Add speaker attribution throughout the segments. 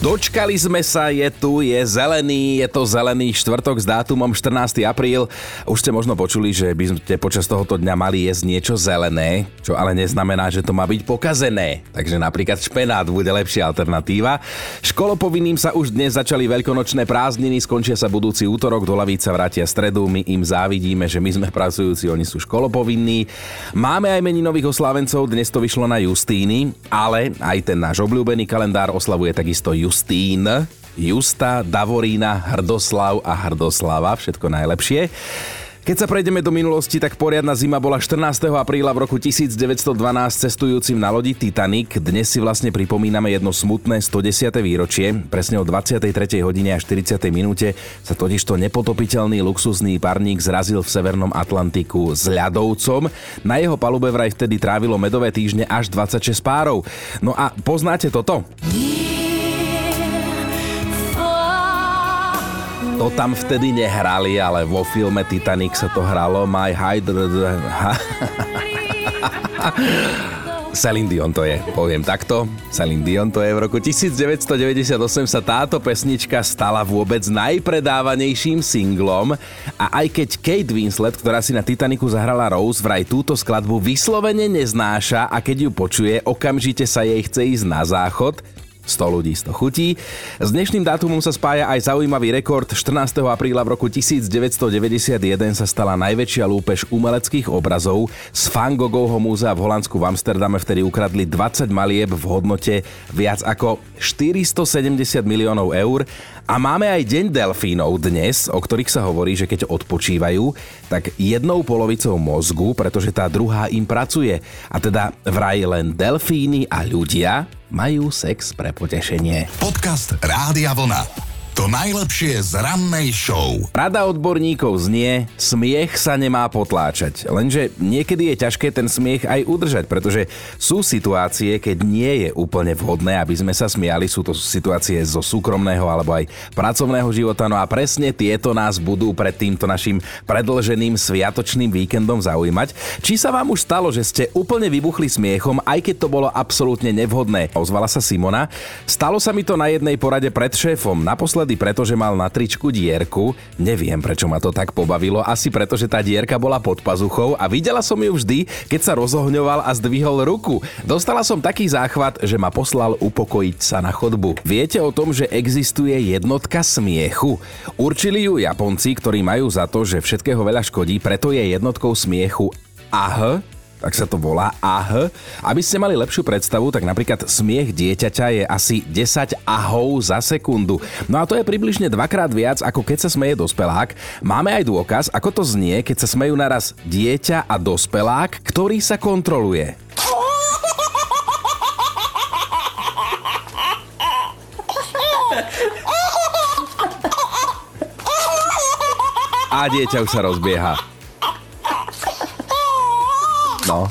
Speaker 1: Dočkali sme sa, je tu, je zelený, je to zelený štvrtok s dátumom 14. apríl. Už ste možno počuli, že by ste počas tohoto dňa mali jesť niečo zelené, čo ale neznamená, že to má byť pokazené. Takže napríklad špenát bude lepšia alternatíva. Školopovinným sa už dnes začali veľkonočné prázdniny, skončia sa budúci útorok, do lavíc sa vrátia stredu, my im závidíme, že my sme pracujúci, oni sú školopovinní. Máme aj meninových oslávencov, dnes to vyšlo na Justíny, ale aj ten náš obľúbený kalendár oslavuje takisto Justín, Justa, Davorína, Hrdoslav a Hrdoslava, všetko najlepšie. Keď sa prejdeme do minulosti, tak poriadna zima bola 14. apríla v roku 1912 cestujúcim na lodi Titanic. Dnes si vlastne pripomíname jedno smutné 110. výročie. Presne o 23. hodine a 40. minúte sa totižto nepotopiteľný luxusný parník zrazil v Severnom Atlantiku s ľadovcom. Na jeho palube vraj vtedy trávilo medové týždne až 26 párov. No a poznáte toto? To tam vtedy nehrali, ale vo filme Titanic sa to hralo. My Hydra... Celine Dion to je, poviem takto. Celine Dion to je. V roku 1998 sa táto pesnička stala vôbec najpredávanejším singlom a aj keď Kate Winslet, ktorá si na Titaniku zahrala Rose, vraj túto skladbu vyslovene neznáša a keď ju počuje, okamžite sa jej chce ísť na záchod, 100 ľudí 100 chutí. S dnešným dátumom sa spája aj zaujímavý rekord. 14. apríla v roku 1991 sa stala najväčšia lúpež umeleckých obrazov. Z Van Goghovho múzea v Holandsku v Amsterdame vtedy ukradli 20 malieb v hodnote viac ako 470 miliónov eur. A máme aj Deň delfínov dnes, o ktorých sa hovorí, že keď odpočívajú, tak jednou polovicou mozgu, pretože tá druhá im pracuje. A teda vraj len delfíny a ľudia majú sex pre potešenie.
Speaker 2: Podcast Rádia Vlna. To najlepšie z rannej show.
Speaker 1: Rada odborníkov znie, smiech sa nemá potláčať. Lenže niekedy je ťažké ten smiech aj udržať, pretože sú situácie, keď nie je úplne vhodné, aby sme sa smiali. Sú to situácie zo súkromného alebo aj pracovného života. No a presne tieto nás budú pred týmto našim predlženým sviatočným víkendom zaujímať. Či sa vám už stalo, že ste úplne vybuchli smiechom, aj keď to bolo absolútne nevhodné? Ozvala sa Simona. Stalo sa mi to na jednej porade pred šéfom. Naposledy Naposledy preto, že mal na tričku dierku. Neviem, prečo ma to tak pobavilo. Asi preto, že tá dierka bola pod pazuchou a videla som ju vždy, keď sa rozohňoval a zdvihol ruku. Dostala som taký záchvat, že ma poslal upokojiť sa na chodbu. Viete o tom, že existuje jednotka smiechu? Určili ju Japonci, ktorí majú za to, že všetkého veľa škodí, preto je jednotkou smiechu AH, tak sa to volá AH. Aby ste mali lepšiu predstavu, tak napríklad smiech dieťaťa je asi 10 ahov za sekundu. No a to je približne dvakrát viac, ako keď sa smeje dospelák. Máme aj dôkaz, ako to znie, keď sa smejú naraz dieťa a dospelák, ktorý sa kontroluje. A dieťa už sa rozbieha. No.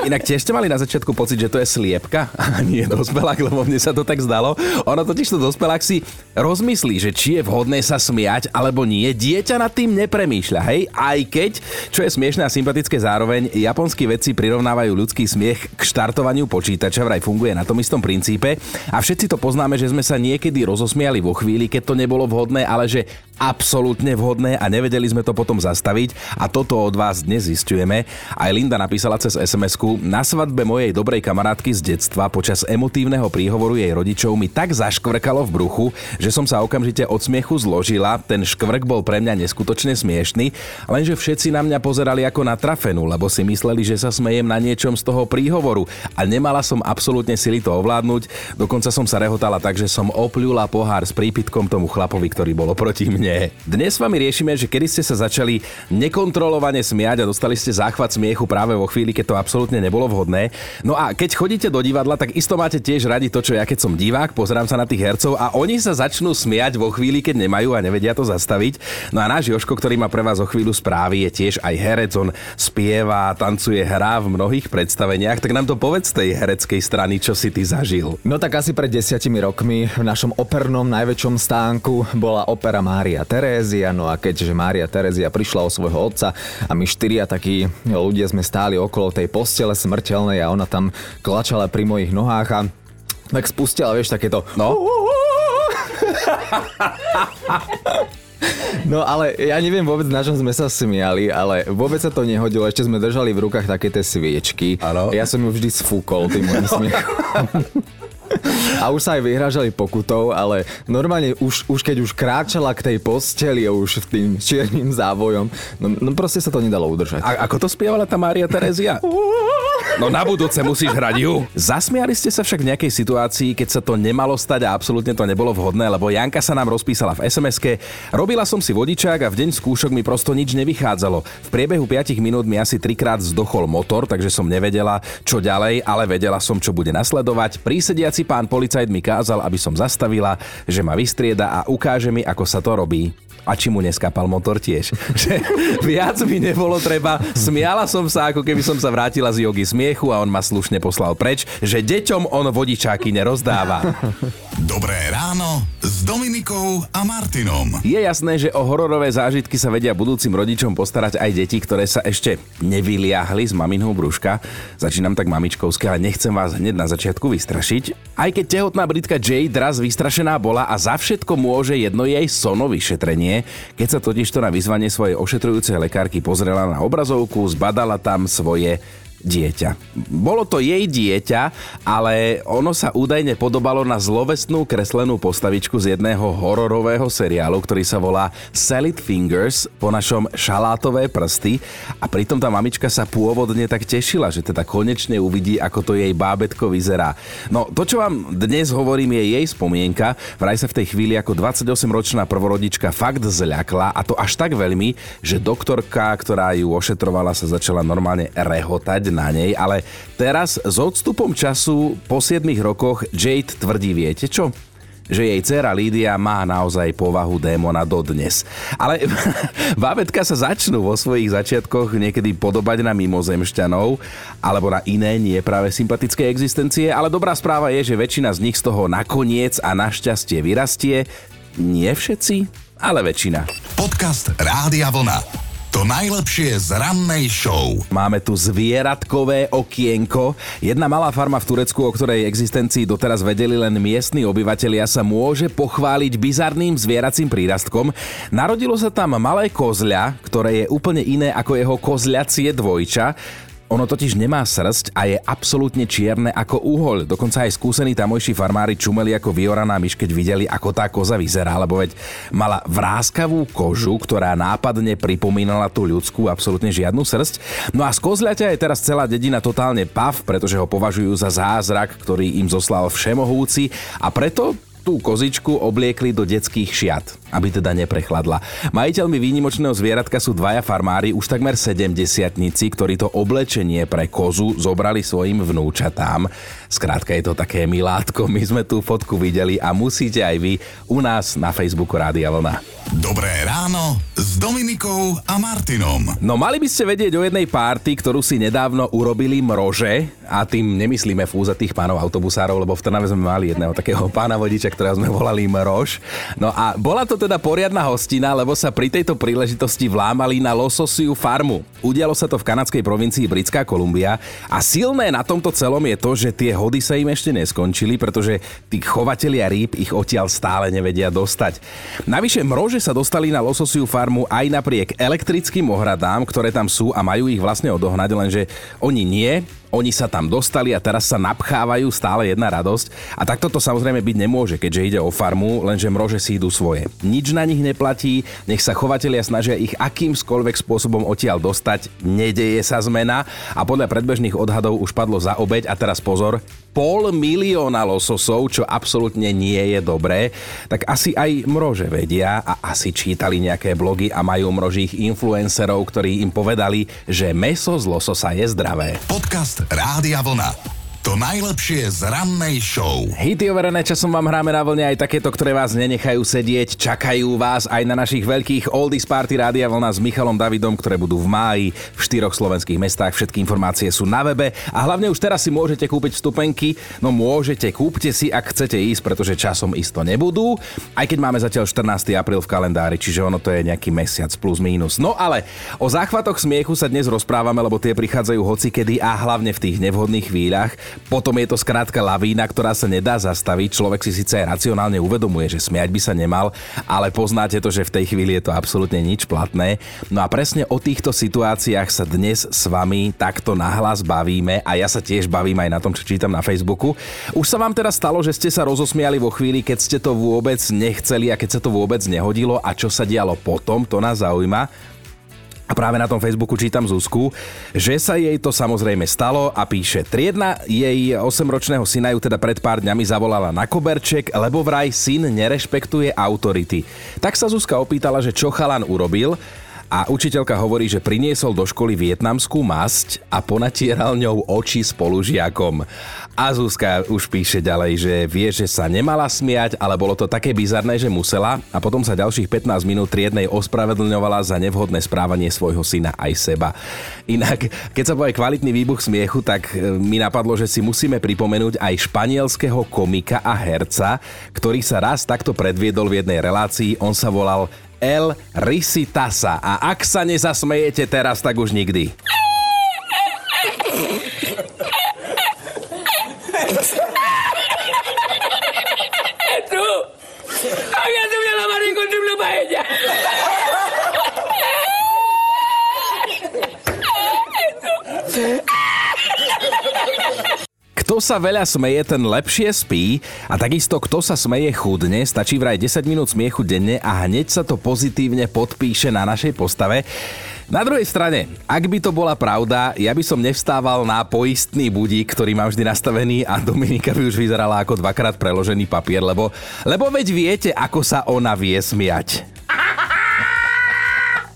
Speaker 1: Inak tiež ste mali na začiatku pocit, že to je sliepka a nie dospelák, lebo mne sa to tak zdalo. Ono totiž to dospelák si rozmyslí, že či je vhodné sa smiať alebo nie. Dieťa nad tým nepremýšľa, hej? Aj keď, čo je smiešné a sympatické zároveň, japonskí vedci prirovnávajú ľudský smiech k štartovaniu počítača, vraj funguje na tom istom princípe. A všetci to poznáme, že sme sa niekedy rozosmiali vo chvíli, keď to nebolo vhodné, ale že absolútne vhodné a nevedeli sme to potom zastaviť a toto od vás dnes zistujeme. Aj Linda napísala cez sms na svadbe mojej dobrej kamarátky z detstva počas emotívneho príhovoru jej rodičov mi tak zaškvrkalo v bruchu, že som sa okamžite od smiechu zložila. Ten škvrk bol pre mňa neskutočne smiešný, lenže všetci na mňa pozerali ako na trafenu, lebo si mysleli, že sa smejem na niečom z toho príhovoru a nemala som absolútne sily to ovládnuť. Dokonca som sa rehotala tak, že som opľula pohár s prípitkom tomu chlapovi, ktorý bol proti mne. Dnes s vami riešime, že kedy ste sa začali nekontrolovane smiať a dostali ste záchvat smiechu práve vo chvíli, keď to absolútne nebolo vhodné. No a keď chodíte do divadla, tak tak isto máte tiež radi to, čo ja keď som divák, pozerám sa na tých hercov a oni sa začnú smiať vo chvíli, keď nemajú a nevedia to zastaviť. No a náš Joško, ktorý má pre vás o chvíľu správy, je tiež aj herec, on spieva, tancuje, hrá v mnohých predstaveniach, tak nám to povedz tej hereckej strany, čo si ty zažil.
Speaker 3: No tak asi pred desiatimi rokmi v našom opernom najväčšom stánku bola opera Mária Terézia, no a keďže Mária Terézia prišla o svojho otca a my štyria takí ľudia sme stáli okolo tej postele smrteľnej a ona tam klačala pri mojich nohách a tak spustila, vieš, takéto...
Speaker 1: No?
Speaker 3: No ale ja neviem vôbec, na čom sme sa smiali, ale vôbec sa to nehodilo. Ešte sme držali v rukách také tie sviečky.
Speaker 1: Áno.
Speaker 3: Ja som ju vždy sfúkol tým môjim smiechom. A už sa aj vyhrážali pokutou, ale normálne už, už keď už kráčala k tej posteli už tým čiernym závojom, no, no proste sa to nedalo udržať.
Speaker 1: A ako to spievala tá Mária Terezia? No na budúce musíš hrať ju. Zasmiali ste sa však v nejakej situácii, keď sa to nemalo stať a absolútne to nebolo vhodné, lebo Janka sa nám rozpísala v sms Robila som si vodičák a v deň skúšok mi prosto nič nevychádzalo. V priebehu 5 minút mi asi trikrát zdochol motor, takže som nevedela, čo ďalej, ale vedela som, čo bude nasledovať. Prísediaci pán policajt mi kázal, aby som zastavila, že ma vystrieda a ukáže mi, ako sa to robí a či mu neskapal motor tiež. Že viac mi nebolo treba. Smiala som sa, ako keby som sa vrátila z jogy smiechu a on ma slušne poslal preč, že deťom on vodičáky nerozdáva.
Speaker 2: Dobré ráno Dominikou a Martinom.
Speaker 1: Je jasné, že o hororové zážitky sa vedia budúcim rodičom postarať aj deti, ktoré sa ešte nevyliahli z maminho brúška. Začínam tak mamičkovské, ale nechcem vás hneď na začiatku vystrašiť. Aj keď tehotná britka Jade raz vystrašená bola a za všetko môže jedno jej sono vyšetrenie, keď sa totižto na vyzvanie svojej ošetrujúcej lekárky pozrela na obrazovku, zbadala tam svoje dieťa. Bolo to jej dieťa, ale ono sa údajne podobalo na zlovestnú kreslenú postavičku z jedného hororového seriálu, ktorý sa volá Salad Fingers, po našom šalátové prsty a pritom tá mamička sa pôvodne tak tešila, že teda konečne uvidí, ako to jej bábetko vyzerá. No to, čo vám dnes hovorím, je jej spomienka. Vraj sa v tej chvíli ako 28-ročná prvorodička fakt zľakla a to až tak veľmi, že doktorka, ktorá ju ošetrovala, sa začala normálne rehotať na nej, ale teraz s odstupom času po 7 rokoch Jade tvrdí, viete čo? že jej dcera Lídia má naozaj povahu démona dodnes. Ale bábetka sa začnú vo svojich začiatkoch niekedy podobať na mimozemšťanov alebo na iné nie práve sympatické existencie, ale dobrá správa je, že väčšina z nich z toho nakoniec a našťastie vyrastie. Nie všetci, ale väčšina.
Speaker 2: Podcast Rádia Vlna. To najlepšie z rannej show.
Speaker 1: Máme tu zvieratkové okienko. Jedna malá farma v Turecku, o ktorej existencii doteraz vedeli len miestni obyvatelia, sa môže pochváliť bizarným zvieracím prírastkom. Narodilo sa tam malé kozľa, ktoré je úplne iné ako jeho kozľacie dvojča. Ono totiž nemá srst a je absolútne čierne ako úhoľ. Dokonca aj skúsení tamojší farmári čumeli ako vyoraná myš, keď videli, ako tá koza vyzerá, lebo veď mala vráskavú kožu, ktorá nápadne pripomínala tú ľudskú, absolútne žiadnu srst. No a z kozľaťa je teraz celá dedina totálne pav, pretože ho považujú za zázrak, ktorý im zoslal všemohúci a preto tú kozičku obliekli do detských šiat, aby teda neprechladla. Majiteľmi výnimočného zvieratka sú dvaja farmári, už takmer 70 ktorí to oblečenie pre kozu zobrali svojim vnúčatám. Skrátka je to také milátko, my sme tú fotku videli a musíte aj vy u nás na Facebooku Rádia Vlna.
Speaker 2: Dobré ráno s Dominikou a Martinom.
Speaker 1: No mali by ste vedieť o jednej párty, ktorú si nedávno urobili mrože a tým nemyslíme fúza tých pánov autobusárov, lebo v Trnave sme mali jedného takého pána vodiča, ktorého sme volali Mrož. No a bola to teda poriadna hostina, lebo sa pri tejto príležitosti vlámali na lososiu farmu. Udialo sa to v kanadskej provincii Britská Kolumbia a silné na tomto celom je to, že tie hody sa im ešte neskončili, pretože tí chovatelia rýb ich odtiaľ stále nevedia dostať. Navyše mrože sa dostali na lososiu farmu aj napriek elektrickým ohradám, ktoré tam sú a majú ich vlastne odohnať, lenže oni nie, oni sa tam dostali a teraz sa napchávajú stále jedna radosť. A takto to samozrejme byť nemôže, keďže ide o farmu, lenže mrože si idú svoje. Nič na nich neplatí, nech sa chovatelia snažia ich akýmskoľvek spôsobom odtiaľ dostať, nedeje sa zmena a podľa predbežných odhadov už padlo za obeď a teraz pozor, pol milióna lososov, čo absolútne nie je dobré, tak asi aj mrože vedia a asi čítali nejaké blogy a majú mrožích influencerov, ktorí im povedali, že meso z lososa je zdravé.
Speaker 2: Podcast Rádia Vlna. To najlepšie z rannej show.
Speaker 1: Hity overené časom vám hráme na vlne aj takéto, ktoré vás nenechajú sedieť, čakajú vás aj na našich veľkých Oldies Party Rádia Vlna s Michalom Davidom, ktoré budú v máji v štyroch slovenských mestách. Všetky informácie sú na webe a hlavne už teraz si môžete kúpiť vstupenky. No môžete, kúpte si, ak chcete ísť, pretože časom isto nebudú. Aj keď máme zatiaľ 14. apríl v kalendári, čiže ono to je nejaký mesiac plus mínus. No ale o záchvatoch smiechu sa dnes rozprávame, lebo tie prichádzajú hocikedy a hlavne v tých nevhodných chvíľach. Potom je to skrátka lavína, ktorá sa nedá zastaviť. Človek si síce racionálne uvedomuje, že smiať by sa nemal, ale poznáte to, že v tej chvíli je to absolútne nič platné. No a presne o týchto situáciách sa dnes s vami takto nahlas bavíme a ja sa tiež bavím aj na tom, čo čítam na Facebooku. Už sa vám teda stalo, že ste sa rozosmiali vo chvíli, keď ste to vôbec nechceli a keď sa to vôbec nehodilo a čo sa dialo potom, to nás zaujíma. A práve na tom Facebooku čítam Zuzku, že sa jej to samozrejme stalo a píše, triedna jej 8-ročného syna ju teda pred pár dňami zavolala na koberček, lebo vraj syn nerešpektuje autority. Tak sa Zuzka opýtala, že čo chalan urobil a učiteľka hovorí, že priniesol do školy vietnamskú masť a ponatieral ňou oči spolužiakom. A Zuzka už píše ďalej, že vie, že sa nemala smiať, ale bolo to také bizarné, že musela a potom sa ďalších 15 minút triednej ospravedlňovala za nevhodné správanie svojho syna aj seba. Inak, keď sa povie kvalitný výbuch smiechu, tak e, mi napadlo, že si musíme pripomenúť aj španielského komika a herca, ktorý sa raz takto predviedol v jednej relácii. On sa volal El Risitasa. A ak sa nezasmejete teraz, tak už nikdy. Sa veľa smeje, ten lepšie spí a takisto kto sa smeje chudne, stačí vraj 10 minút smiechu denne a hneď sa to pozitívne podpíše na našej postave. Na druhej strane, ak by to bola pravda, ja by som nevstával na poistný budík, ktorý mám vždy nastavený a Dominika by už vyzerala ako dvakrát preložený papier, lebo, lebo veď viete, ako sa ona vie smiať.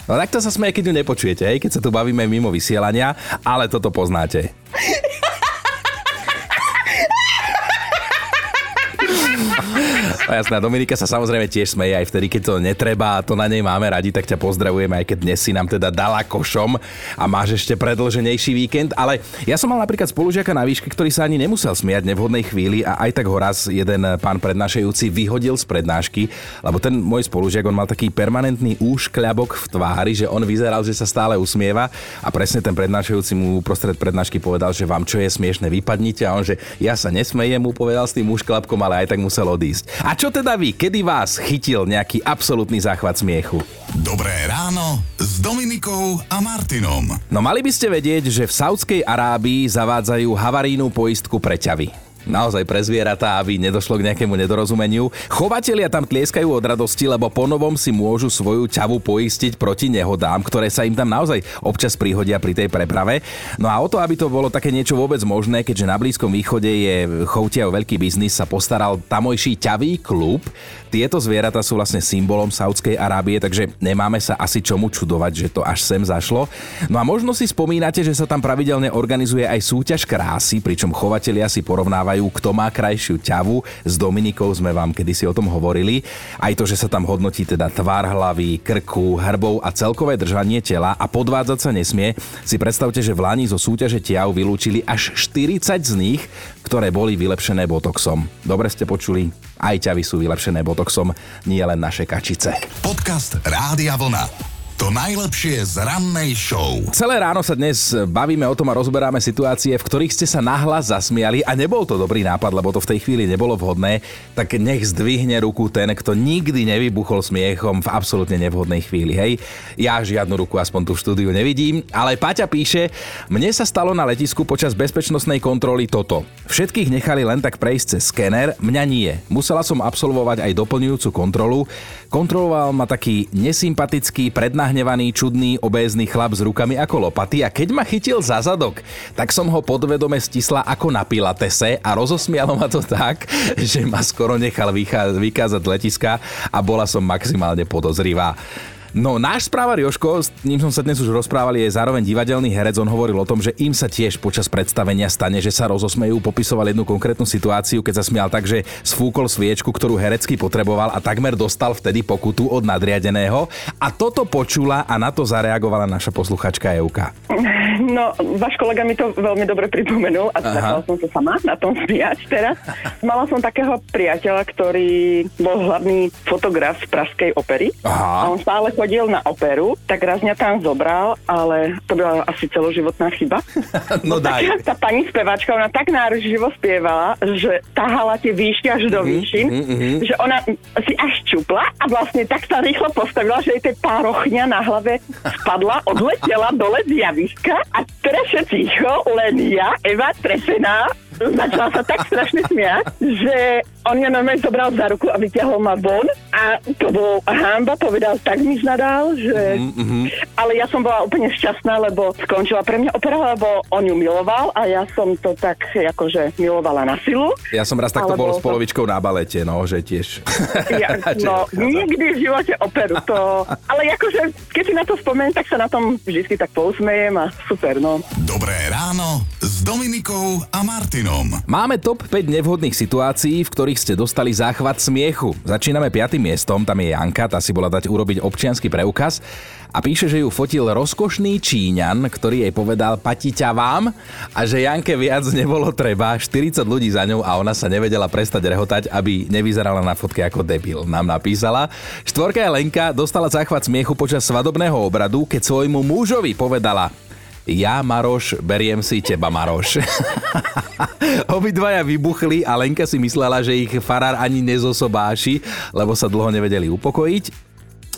Speaker 1: No takto sa smeje, keď ju nepočujete, hej? keď sa tu bavíme mimo vysielania, ale toto poznáte. No jasná, Dominika sa samozrejme tiež smeje aj vtedy, keď to netreba a to na nej máme radi, tak ťa pozdravujeme, aj keď dnes si nám teda dala košom a máš ešte predlženejší víkend. Ale ja som mal napríklad spolužiaka na výške, ktorý sa ani nemusel smiať nevhodnej chvíli a aj tak ho raz jeden pán prednášajúci vyhodil z prednášky, lebo ten môj spolužiak, on mal taký permanentný úškľabok v tvári, že on vyzeral, že sa stále usmieva a presne ten prednášajúci mu prostred prednášky povedal, že vám čo je smiešne, vypadnite a on, že ja sa nesmejem, mu povedal s tým úšklapkom, ale aj tak musel odísť. A čo teda vy? Kedy vás chytil nejaký absolútny záchvat smiechu?
Speaker 2: Dobré ráno s Dominikou a Martinom.
Speaker 1: No mali by ste vedieť, že v Saudskej Arábii zavádzajú havarijnú poistku pre ťavy naozaj pre zvieratá, aby nedošlo k nejakému nedorozumeniu. Chovatelia tam tlieskajú od radosti, lebo ponovom si môžu svoju ťavu poistiť proti nehodám, ktoré sa im tam naozaj občas prihodia pri tej preprave. No a o to, aby to bolo také niečo vôbec možné, keďže na Blízkom východe je chovtia veľký biznis, sa postaral tamojší ťavý klub. Tieto zvieratá sú vlastne symbolom Saudskej Arábie, takže nemáme sa asi čomu čudovať, že to až sem zašlo. No a možno si spomínate, že sa tam pravidelne organizuje aj súťaž krásy, pričom chovatelia si porovnávajú porovnávajú, kto má krajšiu ťavu. S Dominikou sme vám kedysi o tom hovorili. Aj to, že sa tam hodnotí teda tvar hlavy, krku, hrbov a celkové držanie tela a podvádzať sa nesmie. Si predstavte, že v Lani zo súťaže ťav vylúčili až 40 z nich, ktoré boli vylepšené botoxom. Dobre ste počuli? Aj ťavy sú vylepšené botoxom, nie len naše kačice.
Speaker 2: Podcast Rádia Vlna. To najlepšie z rannej show.
Speaker 1: Celé ráno sa dnes bavíme o tom a rozberáme situácie, v ktorých ste sa nahlas zasmiali a nebol to dobrý nápad, lebo to v tej chvíli nebolo vhodné, tak nech zdvihne ruku ten, kto nikdy nevybuchol smiechom v absolútne nevhodnej chvíli. Hej, ja žiadnu ruku aspoň tu v štúdiu nevidím, ale Paťa píše, mne sa stalo na letisku počas bezpečnostnej kontroly toto. Všetkých nechali len tak prejsť cez skener, mňa nie. Musela som absolvovať aj doplňujúcu kontrolu. Kontroloval ma taký nesympatický predná nahnevaný, čudný, obézny chlap s rukami ako lopaty a keď ma chytil za zadok, tak som ho podvedome stisla ako na pilatese a rozosmialo ma to tak, že ma skoro nechal vykázať letiska a bola som maximálne podozrivá. No náš správar Joško, s ním som sa dnes už rozprávali, je zároveň divadelný herec. On hovoril o tom, že im sa tiež počas predstavenia stane, že sa rozosmejú. Popisoval jednu konkrétnu situáciu, keď sa smial tak, že sfúkol sviečku, ktorú herecky potreboval a takmer dostal vtedy pokutu od nadriadeného. A toto počula a na to zareagovala naša posluchačka Euka.
Speaker 4: No, váš kolega mi to veľmi dobre pripomenul a začala som sa sama na tom smiať teraz. Mala som takého priateľa, ktorý bol hlavný fotograf z Pražskej opery.
Speaker 1: Aha.
Speaker 4: A on stále chodil na operu, tak raz mňa tam zobral, ale to bola asi celoživotná chyba.
Speaker 1: No daj.
Speaker 4: Tak tá pani spevačka, ona tak náruživo spievala, že tahala tie výšky až do výšin, že ona si až čupla a vlastne tak sa rýchlo postavila, že jej tej párochňa na hlave spadla, odletela dole z javiska a teraz je ticho, len ja, Eva, tresená, začala sa tak strašne smiať, že on mňa normálne zobral za ruku a vyťahol ma von a to bol hamba, povedal, tak mi znadal, že... Ale ja som bola úplne šťastná, lebo skončila pre mňa opera, lebo on ju miloval a ja som to tak akože milovala na silu.
Speaker 1: Ja som raz takto bol s polovičkou na balete, no, že tiež.
Speaker 4: Ja, no, nikdy v živote operu to... Ale akože, keď si na to spomeniem, tak sa na tom vždy tak pousmejem a super, no.
Speaker 2: Dobré ráno s Dominikou a Martinom.
Speaker 1: Máme top 5 nevhodných situácií, v ktorých ste dostali záchvat smiechu. Začíname 5. miestom, tam je Janka, tá si bola dať urobiť občiansky preukaz a píše, že ju fotil rozkošný Číňan, ktorý jej povedal pati vám a že Janke viac nebolo treba, 40 ľudí za ňou a ona sa nevedela prestať rehotať, aby nevyzerala na fotke ako debil, nám napísala. Štvorka Lenka, dostala záchvat smiechu počas svadobného obradu, keď svojmu mužovi povedala ja, Maroš, beriem si teba, Maroš. Obidvaja vybuchli a Lenka si myslela, že ich farár ani nezosobáši, lebo sa dlho nevedeli upokojiť.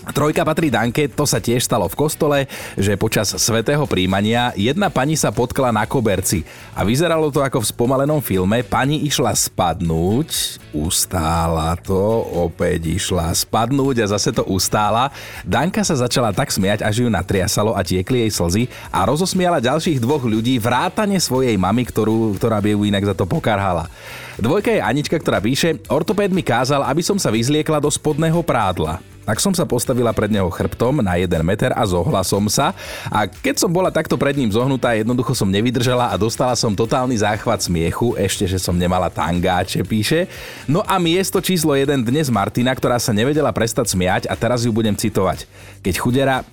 Speaker 1: Trojka patrí Danke, to sa tiež stalo v kostole, že počas svetého príjmania jedna pani sa potkla na koberci a vyzeralo to ako v spomalenom filme. Pani išla spadnúť, ustála to, opäť išla spadnúť a zase to ustála. Danka sa začala tak smiať, až ju natriasalo a tiekli jej slzy a rozosmiala ďalších dvoch ľudí vrátane svojej mamy, ktorú, ktorá by ju inak za to pokarhala. Dvojka je Anička, ktorá píše, ortopéd mi kázal, aby som sa vyzliekla do spodného prádla. Tak som sa postavila pred neho chrbtom na 1 meter a zohla som sa. A keď som bola takto pred ním zohnutá, jednoducho som nevydržala a dostala som totálny záchvat smiechu, ešte, že som nemala tangáče, píše. No a miesto číslo 1 dnes Martina, ktorá sa nevedela prestať smiať a teraz ju budem citovať. Keď chudera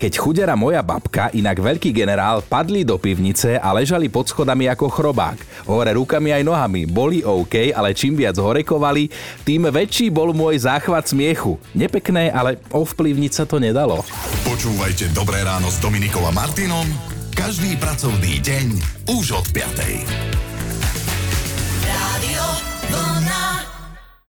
Speaker 1: keď chudera moja babka, inak veľký generál, padli do pivnice a ležali pod schodami ako chrobák. Hore rukami aj nohami. Boli OK, ale čím viac horekovali, tým väčší bol môj záchvat smiechu. Nepekné, ale ovplyvniť sa to nedalo.
Speaker 2: Počúvajte Dobré ráno s Dominikou a Martinom každý pracovný deň už od 5.